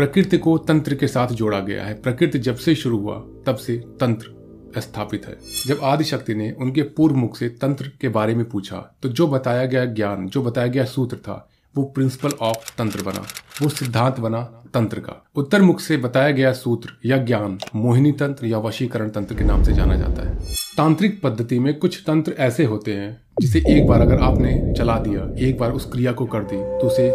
प्रकृति को तंत्र के साथ जोड़ा गया है। प्रकृति जब से शुरू हुआ, तब से तंत्र स्थापित है। जब आदिशक्ति ने उनके पूर्व मुख से तंत्र के बारे में पूछा तो जो बताया गया ज्ञान, जो बताया गया सूत्र था, वो प्रिंसिपल ऑफ़ तंत्र बना, वो सिद्धांत बना तंत्र का। उत्तर मुख से बताया गया सूत्र या ज्ञान मोहिनी तंत्र या वशीकरण तंत्र के नाम से जाना जाता है। तांत्रिक पद्धति में कुछ तंत्र ऐसे होते हैं, जिसे एक बार अगर आपने चला दिया, एक बार उस क्रिया को कर दी तो उसे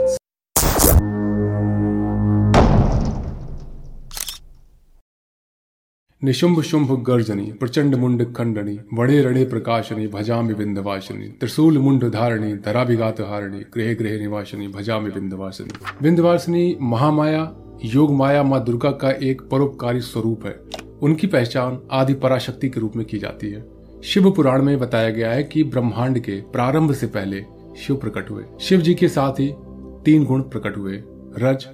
निशुंभ शुंभ गर्जनी, प्रचंड मुंड खंडनी, वड़े रड़े प्रकाशनी, भजामि बिंदवासिनी त्रिशूल मुंड धारणी, धराभिघात हारणी, गृह गृह निवासिनी, भजामि बिंदवासिनी बिंदवासिनी महामाया, योग माया माँ दुर्गा का एक परोपकारी स्वरूप है। उनकी पहचान आदि पराशक्ति के रूप में की जाती है। शिव पुराण में बताया गया है कि ब्रह्मांड के प्रारंभ से पहले शिव प्रकट हुए। शिव जी के साथ ही तीन गुण प्रकट हुए, रज,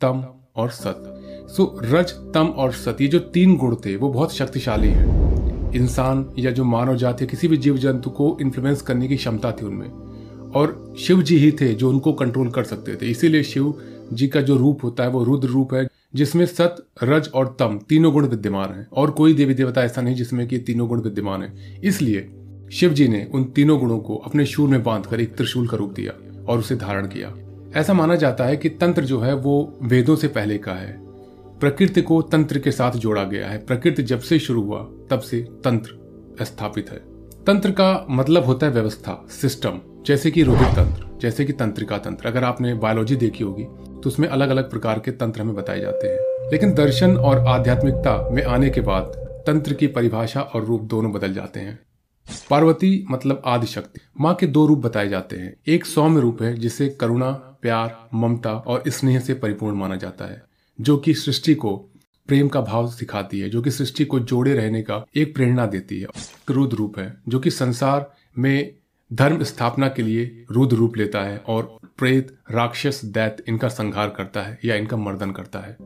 तम और सत। सो रज, तम और सती जो तीन गुण थे, वो बहुत शक्तिशाली हैं। इंसान या जो मानव जाति किसी भी जीव जंतु को इन्फ्लुएंस करने की क्षमता थी उनमें। और शिव जी ही थे जो उनको कंट्रोल कर सकते थे। इसीलिए शिव जी का जो रूप होता है, वो रुद्र रूप है, जिसमें सत, रज और तम तीनों गुण विद्यमान है। और कोई देवी देवता ऐसा नहीं जिसमें कि तीनों गुण विद्यमान है। इसलिए शिव जी ने उन तीनों गुणों को अपने शूर में बांधकर एक त्रिशूल का रूप दिया और उसे धारण किया। ऐसा माना जाता है कि तंत्र जो है, वो वेदों से पहले का है। प्रकृति को तंत्र के साथ जोड़ा गया है। प्रकृति जब से शुरू हुआ, तब से तंत्र स्थापित है। तंत्र का मतलब होता है व्यवस्था सिस्टम जैसे कि रुधिर तंत्र, जैसे कि तंत्रिका तंत्र। अगर आपने बायोलॉजी देखी होगी तो उसमें अलग अलग प्रकार के तंत्र हमें बताए जाते हैं। लेकिन दर्शन और आध्यात्मिकता में आने के बाद, तंत्र की परिभाषा और रूप दोनों बदल जाते हैं। पार्वती मतलब आदि शक्ति माँ के दो रूप बताए जाते हैं। एक सौम्य रूप है, जिसे करुणा, प्यार, ममता और स्नेह से परिपूर्ण माना जाता है। जो कि सृष्टि को प्रेम का भाव सिखाती है, जो कि सृष्टि को जोड़े रहने का एक प्रेरणा देती है रुद्र रूप है, जो कि संसार में धर्म स्थापना के लिए रुद्र रूप लेता है और प्रेत, राक्षस, दैत इनका संहार करता है या इनका मर्दन करता है।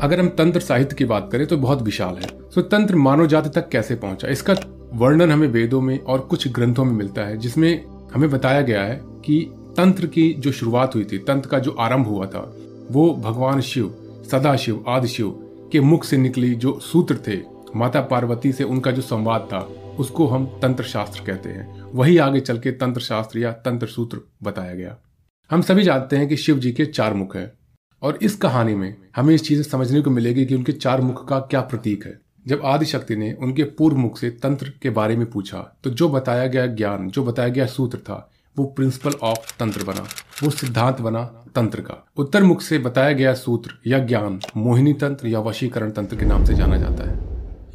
अगर हम तंत्र साहित्य की बात करें तो बहुत विशाल है। तो तंत्र मानव जाति तक कैसे पहुँचा? इसका वर्णन हमें वेदों में और कुछ ग्रंथों में मिलता है, जिसमें हमें बताया गया है कि तंत्र की जो शुरुआत हुई थी, तंत्र का जो आरंभ हुआ था, वो भगवान शिव सदाशिव, आदिशिव के मुख से निकली जो सूत्र थे, माता पार्वती से उनका जो संवाद था, उसको हम तंत्र शास्त्र कहते हैं। वही आगे चल के तंत्र शास्त्र या तंत्र सूत्र बताया गया। हम सभी जानते हैं कि शिव जी के चार मुख हैं, और इस कहानी में हमें इस चीज़ समझने को मिलेगी कि उनके चार मुख का क्या प्रतीक है। जब आदिशक्ति ने उनके पूर्व मुख से तंत्र के बारे में पूछा तो जो बताया गया ज्ञान, जो बताया गया सूत्र था वो प्रिंसिपल ऑफ़ तंत्र बना, वो सिद्धांत बना तंत्र का। उत्तर मुख से बताया गया सूत्र या ज्ञान मोहिनी तंत्र या वशीकरण तंत्र के नाम से जाना जाता है।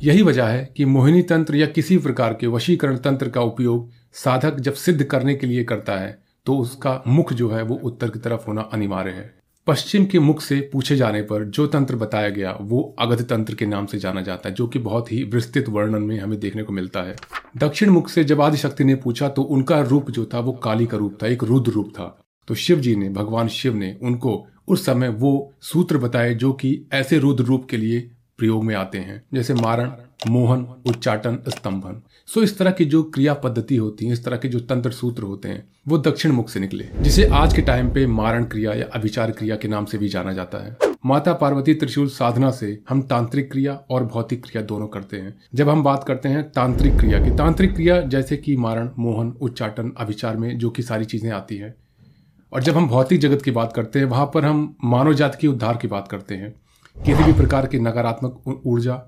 यही वजह है कि मोहिनी तंत्र या किसी प्रकार के वशीकरण तंत्र का उपयोग साधक जब सिद्ध करने के लिए करता है तो उसका मुख जो है वो उत्तर की तरफ़ होना अनिवार्य है। पश्चिम के मुख से पूछे जाने पर जो तंत्र बताया गया, वो अगध तंत्र के नाम से जाना जाता है, जो कि बहुत ही विस्तृत वर्णन में हमें देखने को मिलता है। दक्षिण मुख से जब आदिशक्ति ने पूछा तो उनका रूप जो था, वो काली का रूप था, एक रुद्र रूप था। तो शिव जी ने, भगवान शिव ने उनको उस समय वो सूत्र बताए, जो कि ऐसे रुद्र रूप के लिए प्रयोग में आते हैं, जैसे मारण, मोहन, उच्चाटन, स्तंभन। सो इस तरह की जो क्रिया पद्धति होती है, इस तरह के जो तंत्र सूत्र होते हैं, वो दक्षिण मुख से निकले, जिसे आज के टाइम पे मारण क्रिया या अभिचार क्रिया के नाम से भी जाना जाता है। माता पार्वती त्रिशूल साधना से हम तांत्रिक क्रिया और भौतिक क्रिया दोनों करते हैं। जब हम बात करते हैं तांत्रिक क्रिया की, तांत्रिक क्रिया जैसे कि मारण, मोहन, उच्चाटन अभिचार में जो कि सारी चीज़ें आती हैं, और जब हम भौतिक जगत की बात करते हैं, वहाँ पर हम मानव जाति की उद्धार की बात करते हैं। किसी भी प्रकार की नकारात्मक ऊर्जा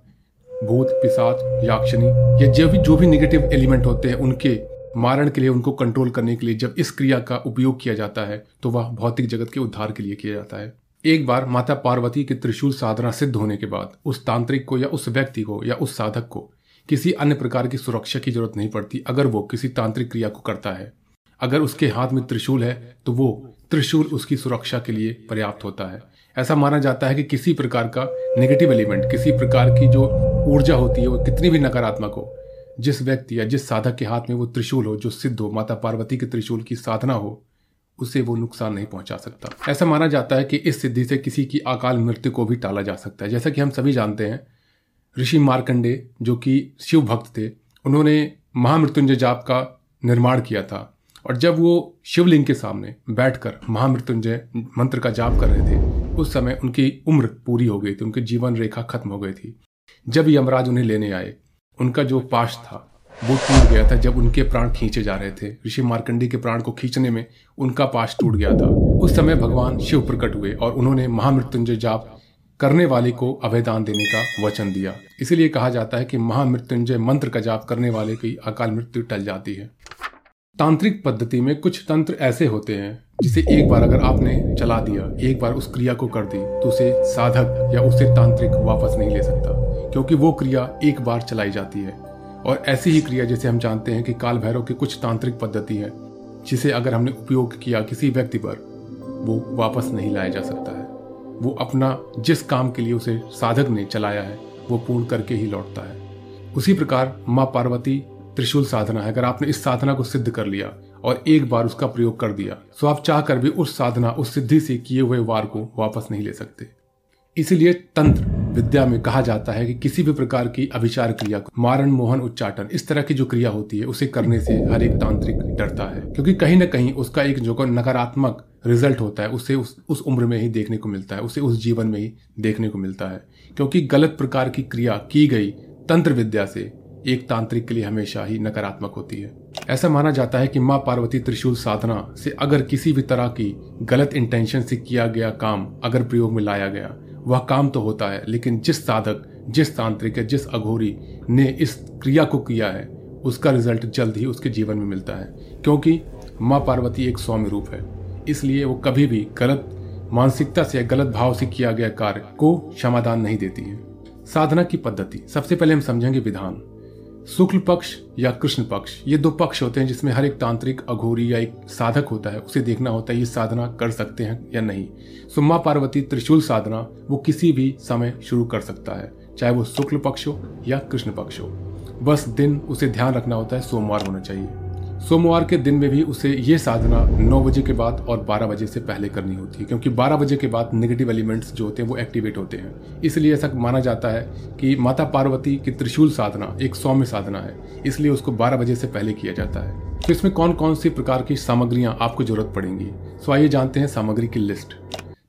भूत पिशाच याक्षनी या जो भी जो भी निगेटिव एलिमेंट होते हैं, उनके मारण के लिए, उनको कंट्रोल करने के लिए जब इस क्रिया का उपयोग किया जाता है तो वह भौतिक जगत के उद्धार के लिए किया जाता है। एक बार माता पार्वती के त्रिशूल साधना सिद्ध होने के बाद, उस तांत्रिक को या उस व्यक्ति को या उस साधक को किसी अन्य प्रकार की सुरक्षा की ज़रूरत नहीं पड़ती, अगर वो किसी तांत्रिक क्रिया को करता है। अगर उसके हाथ में त्रिशूल है तो वो त्रिशूल उसकी सुरक्षा के लिए पर्याप्त होता है। ऐसा माना जाता है कि किसी प्रकार का नेगेटिव एलिमेंट किसी प्रकार की जो ऊर्जा होती है, वो कितनी भी नकारात्मक हो, जिस व्यक्ति या जिस साधक के हाथ में वो त्रिशूल हो, जो सिद्ध हो, माता पार्वती के त्रिशूल की साधना हो, उसे वो नुकसान नहीं पहुँचा सकता। ऐसा माना जाता है कि इस सिद्धि से किसी की अकाल मृत्यु को भी टाला जा सकता है। जैसा कि हम सभी जानते हैं, ऋषि मार्कंडे, जो कि शिव भक्त थे, उन्होंने महामृत्युंजय जाप का निर्माण किया था। और जब वो शिवलिंग के सामने बैठकर महामृत्युंजय मंत्र का जाप कर रहे थे, उस समय उनकी उम्र पूरी हो गई थी, उनकी जीवन रेखा खत्म हो गई थी। जब यमराज उन्हें लेने आए, उनका जो पाश था, वो टूट गया था जब उनके प्राण खींचे जा रहे थे। ऋषि मार्कंडी के प्राण को खींचने में उनका पाश टूट गया था। उस समय भगवान शिव प्रकट हुए और उन्होंने महामृत्युंजय जाप करने वाले को अभयदान देने का वचन दिया। इसीलिए कहा जाता है कि महामृत्युंजय मंत्र का जाप करने वाले की अकाल मृत्यु टल जाती है। तांत्रिक पद्धति में कुछ तंत्र ऐसे होते हैं, जिसे एक बार अगर आपने चला दिया, एक बार उस क्रिया को कर दी तो उसे साधक या उसे तांत्रिक वापस नहीं ले सकता। क्योंकि वो क्रिया एक बार चलाई जाती है। और ऐसी ही क्रिया जैसे हम जानते हैं कि काल भैरव की कुछ तांत्रिक पद्धति है, जिसे अगर हमने उपयोग किया किसी व्यक्ति पर, वो वापस नहीं लाया जा सकता है। वो अपना जिस काम के लिए उसे साधक ने चलाया है, वो पूर्ण करके ही लौटता है। उसी प्रकार माँ पार्वती त्रिशूल साधना है। अगर आपने इस साधना को सिद्ध कर लिया और एक बार उसका प्रयोग कर दिया तो आप चाह कर भी उस साधना, उस सिद्धि से किए हुए वार को वापस नहीं ले सकते। इसीलिए तंत्र विद्या में कहा जाता है कि किसी भी प्रकार की अभिचार क्रिया मारण, मोहन, उच्चाटन, इस तरह की जो क्रिया होती है, उसे करने से हर एक तांत्रिक डरता है। क्योंकि कहीं ना कहीं उसका एक जो नकारात्मक रिज़ल्ट होता है, उसे उस उस उम्र में ही देखने को मिलता है, उसे उस जीवन में ही देखने को मिलता है। क्योंकि गलत प्रकार की क्रिया की गई तंत्र विद्या से एक तांत्रिक के लिए हमेशा ही नकारात्मक होती है। ऐसा माना जाता है कि माँ पार्वती त्रिशूल साधना से अगर किसी भी तरह की गलत इंटेंशन से किया गया काम अगर प्रयोग में लाया गया वह काम तो होता है, लेकिन जिस साधक, जिस तांत्रिक जिस अघोरी ने इस क्रिया को किया है, उसका रिज़ल्ट जल्द ही उसके जीवन में मिलता है, क्योंकि माँ पार्वती एक सौम्य रूप है। इसलिए वो कभी भी गलत मानसिकता से गलत भाव से किया गया कार्य को क्षमादान नहीं देती है। साधना की पद्धति, सबसे पहले हम समझेंगे विधान। शुक्ल पक्ष या कृष्ण पक्ष, ये दो पक्ष होते हैं जिसमें हर एक तांत्रिक, अघोरी या एक साधक होता है। उसे देखना होता है, ये साधना कर सकते हैं या नहीं। सुम्मा पार्वती त्रिशूल साधना, वो किसी भी समय शुरू कर सकता है, चाहे वो शुक्ल पक्ष हो या कृष्ण पक्ष हो। बस दिन, उसे ध्यान रखना होता है, सोमवार होना चाहिए। सोमवार के दिन में भी उसे ये साधना 9 बजे के बाद और 12 बजे से पहले करनी होती है, क्योंकि 12 बजे के बाद नेगेटिव एलिमेंट्स जो होते हैं वो एक्टिवेट होते हैं। इसलिए ऐसा माना जाता है कि माता पार्वती की त्रिशूल साधना एक सौम्य साधना है, इसलिए उसको 12 बजे से पहले किया जाता है। तो इसमें कौन कौन सी प्रकार की सामग्रियाँ आपको ज़रूरत पड़ेंगी? सो आइए जानते हैं सामग्री की लिस्ट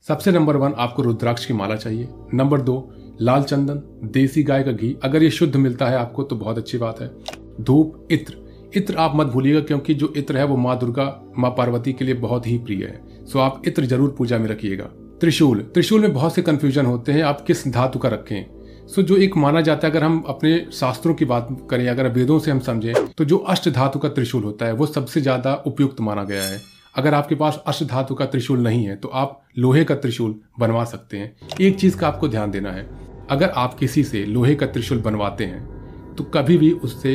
सबसे नंबर वन आपको रुद्राक्ष की माला चाहिए। नंबर दो लाल चंदन, देसी गाय का घी। अगर ये शुद्ध मिलता है आपको तो बहुत अच्छी बात है। धूप, इत्र। इत्र आप मत भूलिएगा क्योंकि जो इत्र है वो माँ दुर्गा, माँ पार्वती के लिए बहुत ही प्रिय है। सो आप इत्र ज़रूर पूजा में रखिएगा। त्रिशूल त्रिशूल में बहुत से कंफ्यूजन होते हैं, आप किस धातु का रखें? सो जो एक माना जाता है, अगर हम अपने शास्त्रों की बात करें, अगर वेदों से हम समझें तो जो अष्ट धातु का त्रिशूल होता है, वो सबसे ज़्यादा उपयुक्त माना गया है। अगर आपके पास अष्ट धातु का त्रिशूल नहीं है तो आप लोहे का त्रिशूल बनवा सकते हैं। एक चीज़ का आपको ध्यान देना है, अगर आप किसी से लोहे का त्रिशूल बनवाते हैं तो कभी भी उससे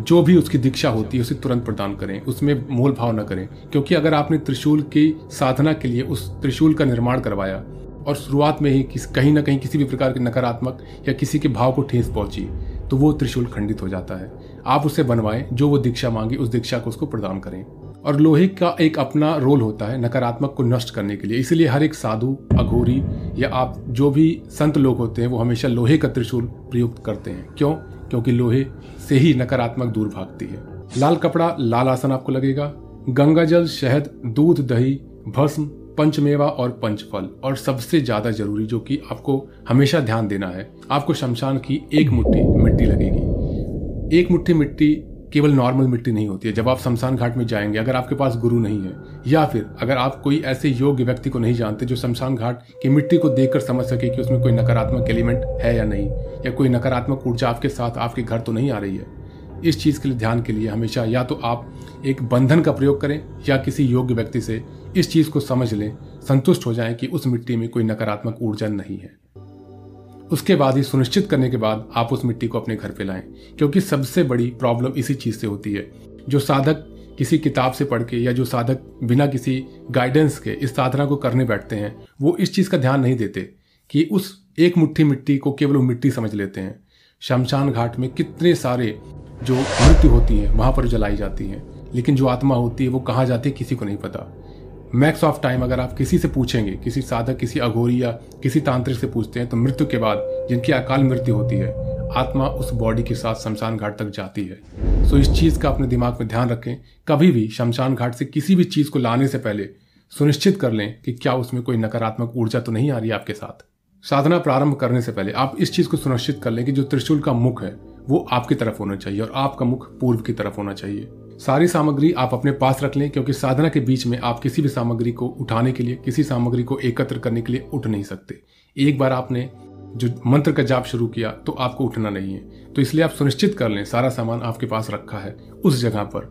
जो भी उसकी दीक्षा होती है, उसे तुरंत प्रदान करें। उसमें मोल भाव न करें, क्योंकि अगर आपने त्रिशूल की साधना के लिए उस त्रिशूल का निर्माण करवाया और शुरुआत में ही किस, कहीं ना कहीं किसी भी प्रकार के नकारात्मक या किसी के भाव को ठेस पहुँची तो वो त्रिशूल खंडित हो जाता है। आप उसे बनवाएँ, जो वो दीक्षा मांगी, उस दीक्षा को उसको प्रदान करें। और लोहे का एक अपना रोल होता है, नकारात्मक को नष्ट करने के लिए। इसलिए हर एक साधु, अघोरी या आप जो भी संत लोग होते हैं, वो हमेशा लोहे का त्रिशूल प्रयुक्त करते हैं। क्यों? क्योंकि लोहे से ही नकारात्मक दूर भागती है। लाल कपड़ा लाल आसन आपको लगेगा। गंगा जल, शहद, दूध, दही, भस्म, पंचमेवा और पंचफल। और सबसे ज़्यादा ज़रूरी जो कि आपको हमेशा ध्यान देना है, आपको शमशान की एक मुट्ठी मिट्टी लगेगी। एक मुट्ठी मिट्टी केवल नॉर्मल मिट्टी नहीं होती है। जब आप शमशान घाट में जाएँगे, अगर आपके पास गुरु नहीं है, या फिर अगर आप कोई ऐसे योग्य व्यक्ति को नहीं जानते जो शमशान घाट की मिट्टी को देखकर समझ सके कि उसमें कोई नकारात्मक एलिमेंट है या नहीं, या कोई नकारात्मक ऊर्जा आपके साथ आपके घर तो नहीं आ रही है, इस चीज़ के लिए, ध्यान के लिए हमेशा या तो आप एक बंधन का प्रयोग करें, या किसी योग्य व्यक्ति से इस चीज़ को समझ लें, संतुष्ट हो जाएँ कि उस मिट्टी में कोई नकारात्मक ऊर्जा नहीं है। उसके बाद ही सुनिश्चित करने के बाद आप उस मिट्टी को अपने घर पे लाएँ, क्योंकि सबसे बड़ी प्रॉब्लम इसी चीज़ से होती है। जो साधक किसी किताब से पढ़ के या जो साधक बिना किसी गाइडेंस के इस साधना को करने बैठते हैं, वो इस चीज़ का ध्यान नहीं देते कि उस एक मुट्ठी मिट्टी को केवल वो मिट्टी समझ लेते हैं। शमशान घाट में कितने सारे जो मृत्यु होती है, वहाँ पर जलाई जाती है, लेकिन जो आत्मा होती है, वो कहाँ जाती है, किसी को नहीं पता। मैक्स ऑफ़ टाइम अगर आप किसी से पूछेंगे, किसी साधक, किसी अघोरी या किसी तांत्रिक से पूछते हैं तो मृत्यु के बाद जिनकी अकाल मृत्यु होती है, आत्मा उस बॉडी के साथ शमशान घाट तक जाती है। सो इस चीज़ का अपने दिमाग में ध्यान रखें, कभी भी शमशान घाट से किसी भी चीज़ को लाने से पहले सुनिश्चित कर लें कि क्या उसमें कोई नकारात्मक ऊर्जा तो नहीं आ रही आपके साथ। साधना प्रारंभ करने से पहले आप इस चीज़ को सुनिश्चित कर लें कि जो त्रिशूल का मुख है, वो आपकी तरफ़ होना चाहिए और आपका मुख पूर्व की तरफ़ होना चाहिए। सारी सामग्री आप अपने पास रख लें, क्योंकि साधना के बीच में आप किसी भी सामग्री को उठाने के लिए, किसी सामग्री को एकत्र करने के लिए उठ नहीं सकते। एक बार आपने जो मंत्र का जाप शुरू किया तो आपको उठना नहीं है। तो इसलिए आप सुनिश्चित कर लें, सारा सामान आपके पास रखा है, उस जगह पर।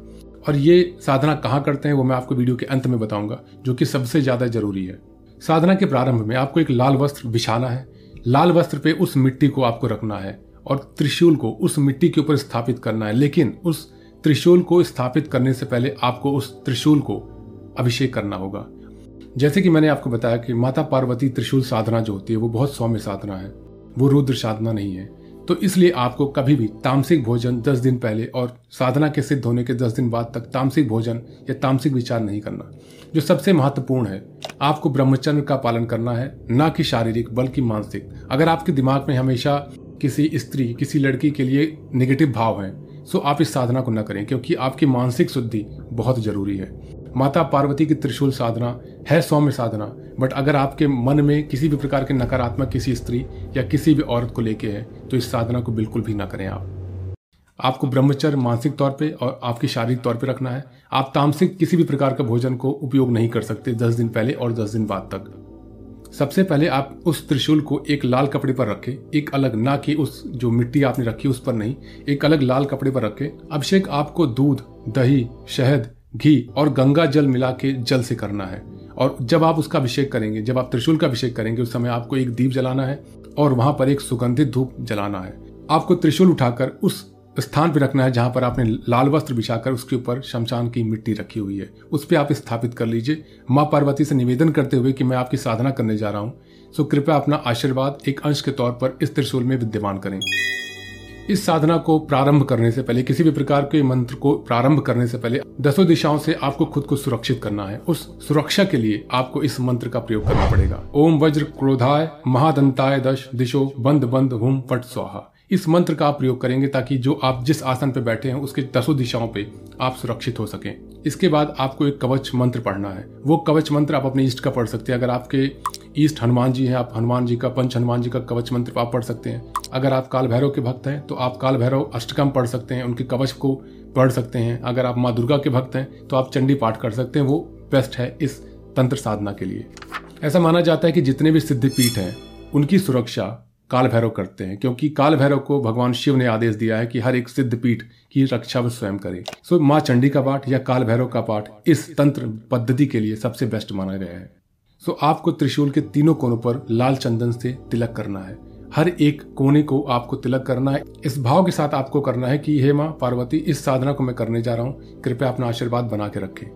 और ये साधना कहाँ करते हैं, वो मैं आपको वीडियो के अंत में बताऊँगा, जो कि सबसे ज़्यादा ज़रूरी है। साधना के प्रारंभ में आपको एक लाल वस्त्र बिछाना है। लाल वस्त्र पे उस मिट्टी को आपको रखना है, और त्रिशूल को उस मिट्टी के ऊपर स्थापित करना है। लेकिन उस त्रिशूल को स्थापित करने से पहले आपको उस त्रिशूल को अभिषेक करना होगा। जैसे कि मैंने आपको बताया कि माता पार्वती त्रिशूल साधना जो होती है, वो बहुत सौम्य साधना है, वो रुद्र साधना नहीं है। तो इसलिए आपको कभी भी तामसिक भोजन दस दिन पहले और साधना के सिद्ध होने के दस दिन बाद तक तामसिक भोजन या तामसिक विचार नहीं करना। जो सबसे महत्वपूर्ण है, आपको ब्रह्मचर्य का पालन करना है, न कि शारीरिक, बल्कि मानसिक। अगर आपके दिमाग में हमेशा किसी स्त्री, किसी लड़की के लिए निगेटिव भाव है सो आप इस साधना को न करें, क्योंकि आपकी मानसिक शुद्धि बहुत ज़रूरी है। माता पार्वती की त्रिशूल साधना है सौम्य साधना बट अगर आपके मन में किसी भी प्रकार के नकारात्मक किसी स्त्री या किसी भी औरत को लेके है तो इस साधना को बिल्कुल भी ना करें आप। आपको ब्रह्मचर्य मानसिक तौर पे और आपकी शारीरिक तौर पे रखना है। आप तामसिक किसी भी प्रकार का भोजन को उपयोग नहीं कर सकते दस दिन पहले और दस दिन बाद तक। सबसे पहले आप उस त्रिशूल को एक लाल कपड़े पर रखें, एक अलग, ना कि उस जो मिट्टी आपने रखी उस पर नहीं, एक अलग लाल कपड़े पर रखें। अभिषेक, आपको दूध, दही, शहद, घी और गंगा जल मिला के जल से करना है। और जब आप उसका अभिषेक करेंगे, जब आप त्रिशूल का अभिषेक करेंगे, उस समय आपको एक दीप जलाना है और वहाँ पर एक सुगंधित धूप जलाना है। आपको त्रिशूल उठाकर उस स्थान पर रखना है जहाँ पर आपने लाल वस्त्र बिछाकर उसके ऊपर शमशान की मिट्टी रखी हुई है। उस पर आप स्थापित कर लीजिए। माँ पार्वती से निवेदन करते हुए कि मैं आपकी साधना करने जा रहा हूँ, सो कृपया अपना आशीर्वाद एक अंश के तौर पर इस त्रिशूल में विद्यमान करें। इस साधना को प्रारंभ करने से पहले, किसी भी प्रकार के मंत्र को प्रारंभ करने से पहले, दसों दिशाओं से आपको खुद को सुरक्षित करना है। उस सुरक्षा के लिए आपको इस मंत्र का प्रयोग करना पड़ेगा। ओम वज्र क्रोधाय महादंताय दश दिशो बंद बंद हुम पट स्वाहा। इस मंत्र का आप प्रयोग करेंगे ताकि जो आप जिस आसन पे बैठे हैं, उसके दसों दिशाओं पे आप सुरक्षित हो सकें। इसके बाद आपको एक कवच मंत्र पढ़ना है। वो कवच मंत्र आप अपने ईस्ट का पढ़ सकते हैं। अगर आपके ईस्ट हनुमान जी हैं, आप हनुमान जी का, पंच हनुमान जी का कवच मंत्र आप पढ़ सकते हैं। अगर आप काल भैरव के भक्त हैं तो आप काल भैरव अष्टकम पढ़ सकते हैं। उनके कवच को पढ़ सकते हैं। अगर आप माँ दुर्गा के भक्त हैं तो आप चंडी पाठ कर सकते हैं। वो बेस्ट है इस तंत्र साधना के लिए। ऐसा माना जाता है कि जितने भी सिद्ध पीठ हैं, उनकी सुरक्षा काल भैरव करते हैं, क्योंकि काल भैरव को भगवान शिव ने आदेश दिया है कि हर एक सिद्ध पीठ की रक्षा वो स्वयं करे। सो माँ चंडी का पाठ या काल भैरव का पाठ इस तंत्र पद्धति के लिए सबसे बेस्ट माना गया है। सो आपको त्रिशूल के तीनों कोनों पर लाल चंदन से तिलक करना है। हर एक कोने को आपको तिलक करना है। इस भाव के साथ आपको करना है कि, हे माँ, पार्वती, इस साधना को मैं करने जा रहा हूँ। कृपया अपना आशीर्वाद बना के रखें।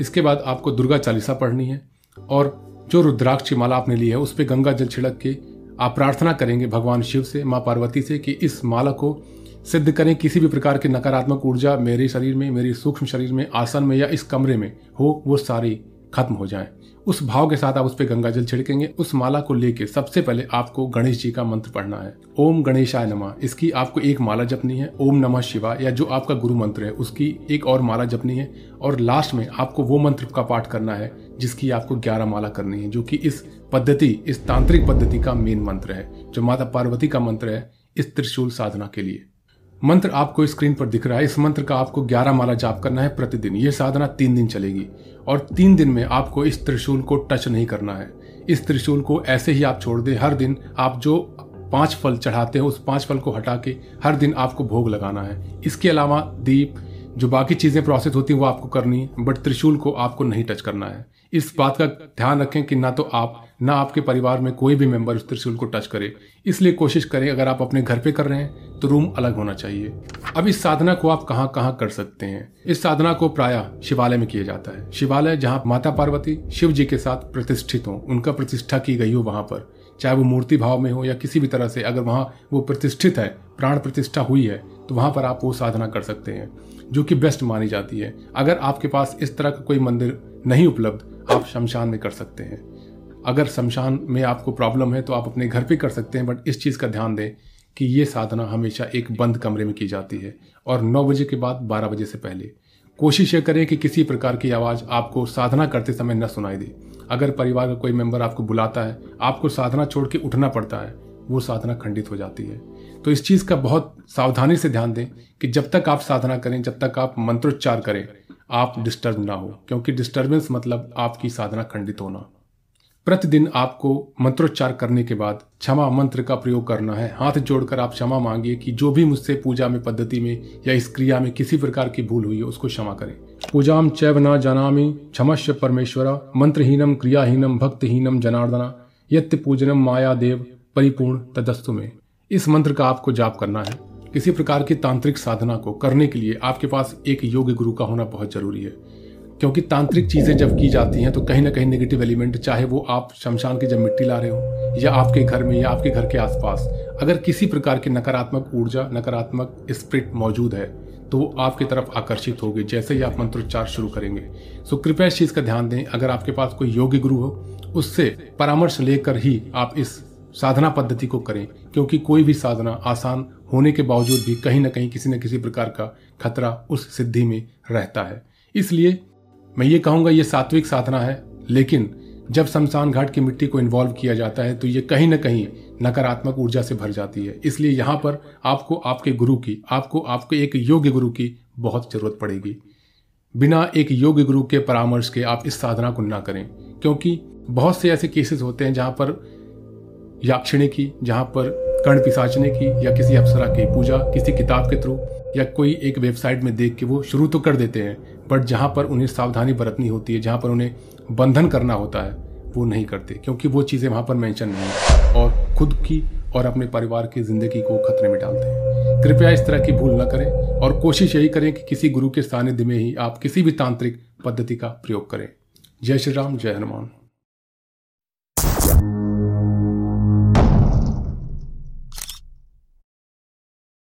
इसके बाद आपको दुर्गा चालीसा पढ़नी है, और जो रुद्राक्ष माला आपने ली है, उस पर गंगा जल छिड़क के आप प्रार्थना करेंगे भगवान शिव से, माँ पार्वती से कि इस माला को सिद्ध करें, किसी भी प्रकार की नकारात्मक ऊर्जा मेरे शरीर में, मेरे सूक्ष्म शरीर में, आसन में या इस कमरे में हो, वो सारी खत्म हो जाए। उस भाव के साथ आप उस पर गंगा जल छिड़केंगे। उस माला को लेके सबसे पहले आपको गणेश जी का मंत्र पढ़ना है। ओम गणेशाय नमा। इसकी आपको एक माला जपनी है, ओम नमः शिवा या जो आपका गुरु मंत्र है, उसकी एक और माला जपनी है। और लास्ट में आपको वो मंत्र का पाठ करना है, जिसकी आपको ग्यारह माला करनी है, जो कि इस पद्धति, इस तांत्रिक पद्धति का मेन मंत्र है, जो माता पार्वती का मंत्र है, इस त्रिशूल साधना के लिए। मंत्र आपको स्क्रीन पर दिख रहा है, इस मंत्र का आपको 11 माला जाप करना है प्रतिदिन। ये साधना तीन दिन चलेगी, और तीन दिन में आपको इस त्रिशूल को टच नहीं करना है। इस त्रिशूल को ऐसे ही आप छोड़ दें, हर दिन आप जो पाँच फल चढ़ाते हो, उस पाँच फल को हटा के हर दिन आपको भोग लगाना है। इसके अलावा दीप, जो बाकी चीज़ें प्रोसेस होती हैं, वो आपको करनी है बट त्रिशूल को आपको नहीं टच करना है। इस बात का ध्यान रखें कि ना तो आप ना आपके परिवार में कोई भी मेंबर उस त्रिशूल को टच करे। इसलिए कोशिश करें, अगर आप अपने घर पे कर रहे हैं तो रूम अलग होना चाहिए। अब इस साधना को आप कहाँ कहाँ कर सकते हैं? इस साधना को प्राय शिवालय में किया जाता है। शिवालय जहाँ माता पार्वती शिव जी के साथ प्रतिष्ठित हो, उनका प्रतिष्ठा की गई हो वहाँ पर। चाहे वो मूर्ति भाव में हो या किसी भी तरह से, अगर वहाँ वो प्रतिष्ठित है, प्राण प्रतिष्ठा हुई है तो वहाँ पर आप वो साधना कर सकते हैं, जो कि बेस्ट मानी जाती है। अगर आपके पास इस तरह का कोई मंदिर नहीं उपलब्ध, आप शमशान में कर सकते हैं। अगर शमशान में आपको प्रॉब्लम है तो आप अपने घर पे कर सकते हैं, बट इस चीज़ का ध्यान दें कि ये साधना हमेशा एक बंद कमरे में की जाती है और नौ बजे के बाद बारह बजे से पहले। कोशिश ये करें कि किसी प्रकार की आवाज़ आपको साधना करते समय न सुनाई दे। अगर परिवार का कोई मेंबर आपको बुलाता है, आपको साधना छोड़ के उठना पड़ता है, वो साधना खंडित हो जाती है। तो इस चीज़ का बहुत सावधानी से ध्यान दें कि जब तक आप साधना करें, जब तक आप मंत्रोच्चार करें, आप डिस्टर्ब ना हो, क्योंकि डिस्टर्बेंस मतलब आपकी साधना खंडित होना। प्रतिदिन आपको मंत्रोच्चार करने के बाद क्षमा मंत्र का प्रयोग करना है। हाथ जोड़कर आप क्षमा मांगिए कि जो भी मुझसे पूजा में, पद्धति में या इस क्रिया में किसी प्रकार की भूल हुई है, उसको क्षमा करें। पूजाम चैव न जानामी क्षमस्य परमेश्वरा मंत्रहीनम क्रियाहीनम भक्तहीनम जनार्दना यत्य पूजनम माया देव, परिपूर्ण तदस्तु में। इस मंत्र का आपको जाप करना है। किसी प्रकार की तांत्रिक साधना को करने के लिए आपके पास एक योग्य गुरु का होना बहुत ज़रूरी है। क्योंकि तांत्रिक चीज़ें जब की जाती हैं तो कहीं ना कहीं नेगेटिव एलिमेंट चाहे वो आप शमशान की जब मिट्टी ला रहे हो, या आपके घर में, या आपके घर के आसपास, अगर किसी प्रकार की नकारात्मक ऊर्जा, नकारात्मक स्प्रिट मौजूद है तो वो आपकी तरफ़ आकर्षित होगी, जैसे ही आप मंत्रोच्चार शुरू करेंगे। सो कृपया इस चीज़ का ध्यान दें, अगर आपके पास कोई योग्य गुरु हो, उससे परामर्श लेकर ही आप इस साधना पद्धति को करें, क्योंकि कोई भी साधना आसान होने के बावजूद भी कहीं ना कहीं किसी न किसी प्रकार का खतरा उस सिद्धि में रहता है। इसलिए मैं ये कहूँगा, ये सात्विक साधना है, लेकिन जब शमशान घाट की मिट्टी को इन्वॉल्व किया जाता है तो ये कहीं ना कहीं नकारात्मक ऊर्जा से भर जाती है। इसलिए यहाँ पर आपको आपके गुरु की, आपको आपके एक योग्य गुरु की बहुत ज़रूरत पड़ेगी। बिना एक योग्य गुरु के परामर्श के आप इस साधना को ना करें, क्योंकि बहुत से ऐसे केसेस होते हैं जहाँ पर याक्षिणी की, जहाँ पर कर्ण पिसाचने की या किसी अप्सरा की पूजा, किसी किताब के थ्रू, या कोई एक वेबसाइट में देख के वो शुरू तो कर देते हैं, बट जहाँ पर उन्हें सावधानी बरतनी होती है, जहाँ पर उन्हें बंधन करना होता है, वो नहीं करते, क्योंकि वो चीज़ें वहाँ पर मेंशन नहीं और खुद की और अपने परिवार की ज़िंदगी को खतरे में डालते हैं। कृपया इस तरह की भूल न करें और कोशिश यही करें कि किसी गुरु के सानिध्य में ही आप किसी भी तांत्रिक पद्धति का प्रयोग करें। जय श्री राम, जय हनुमान।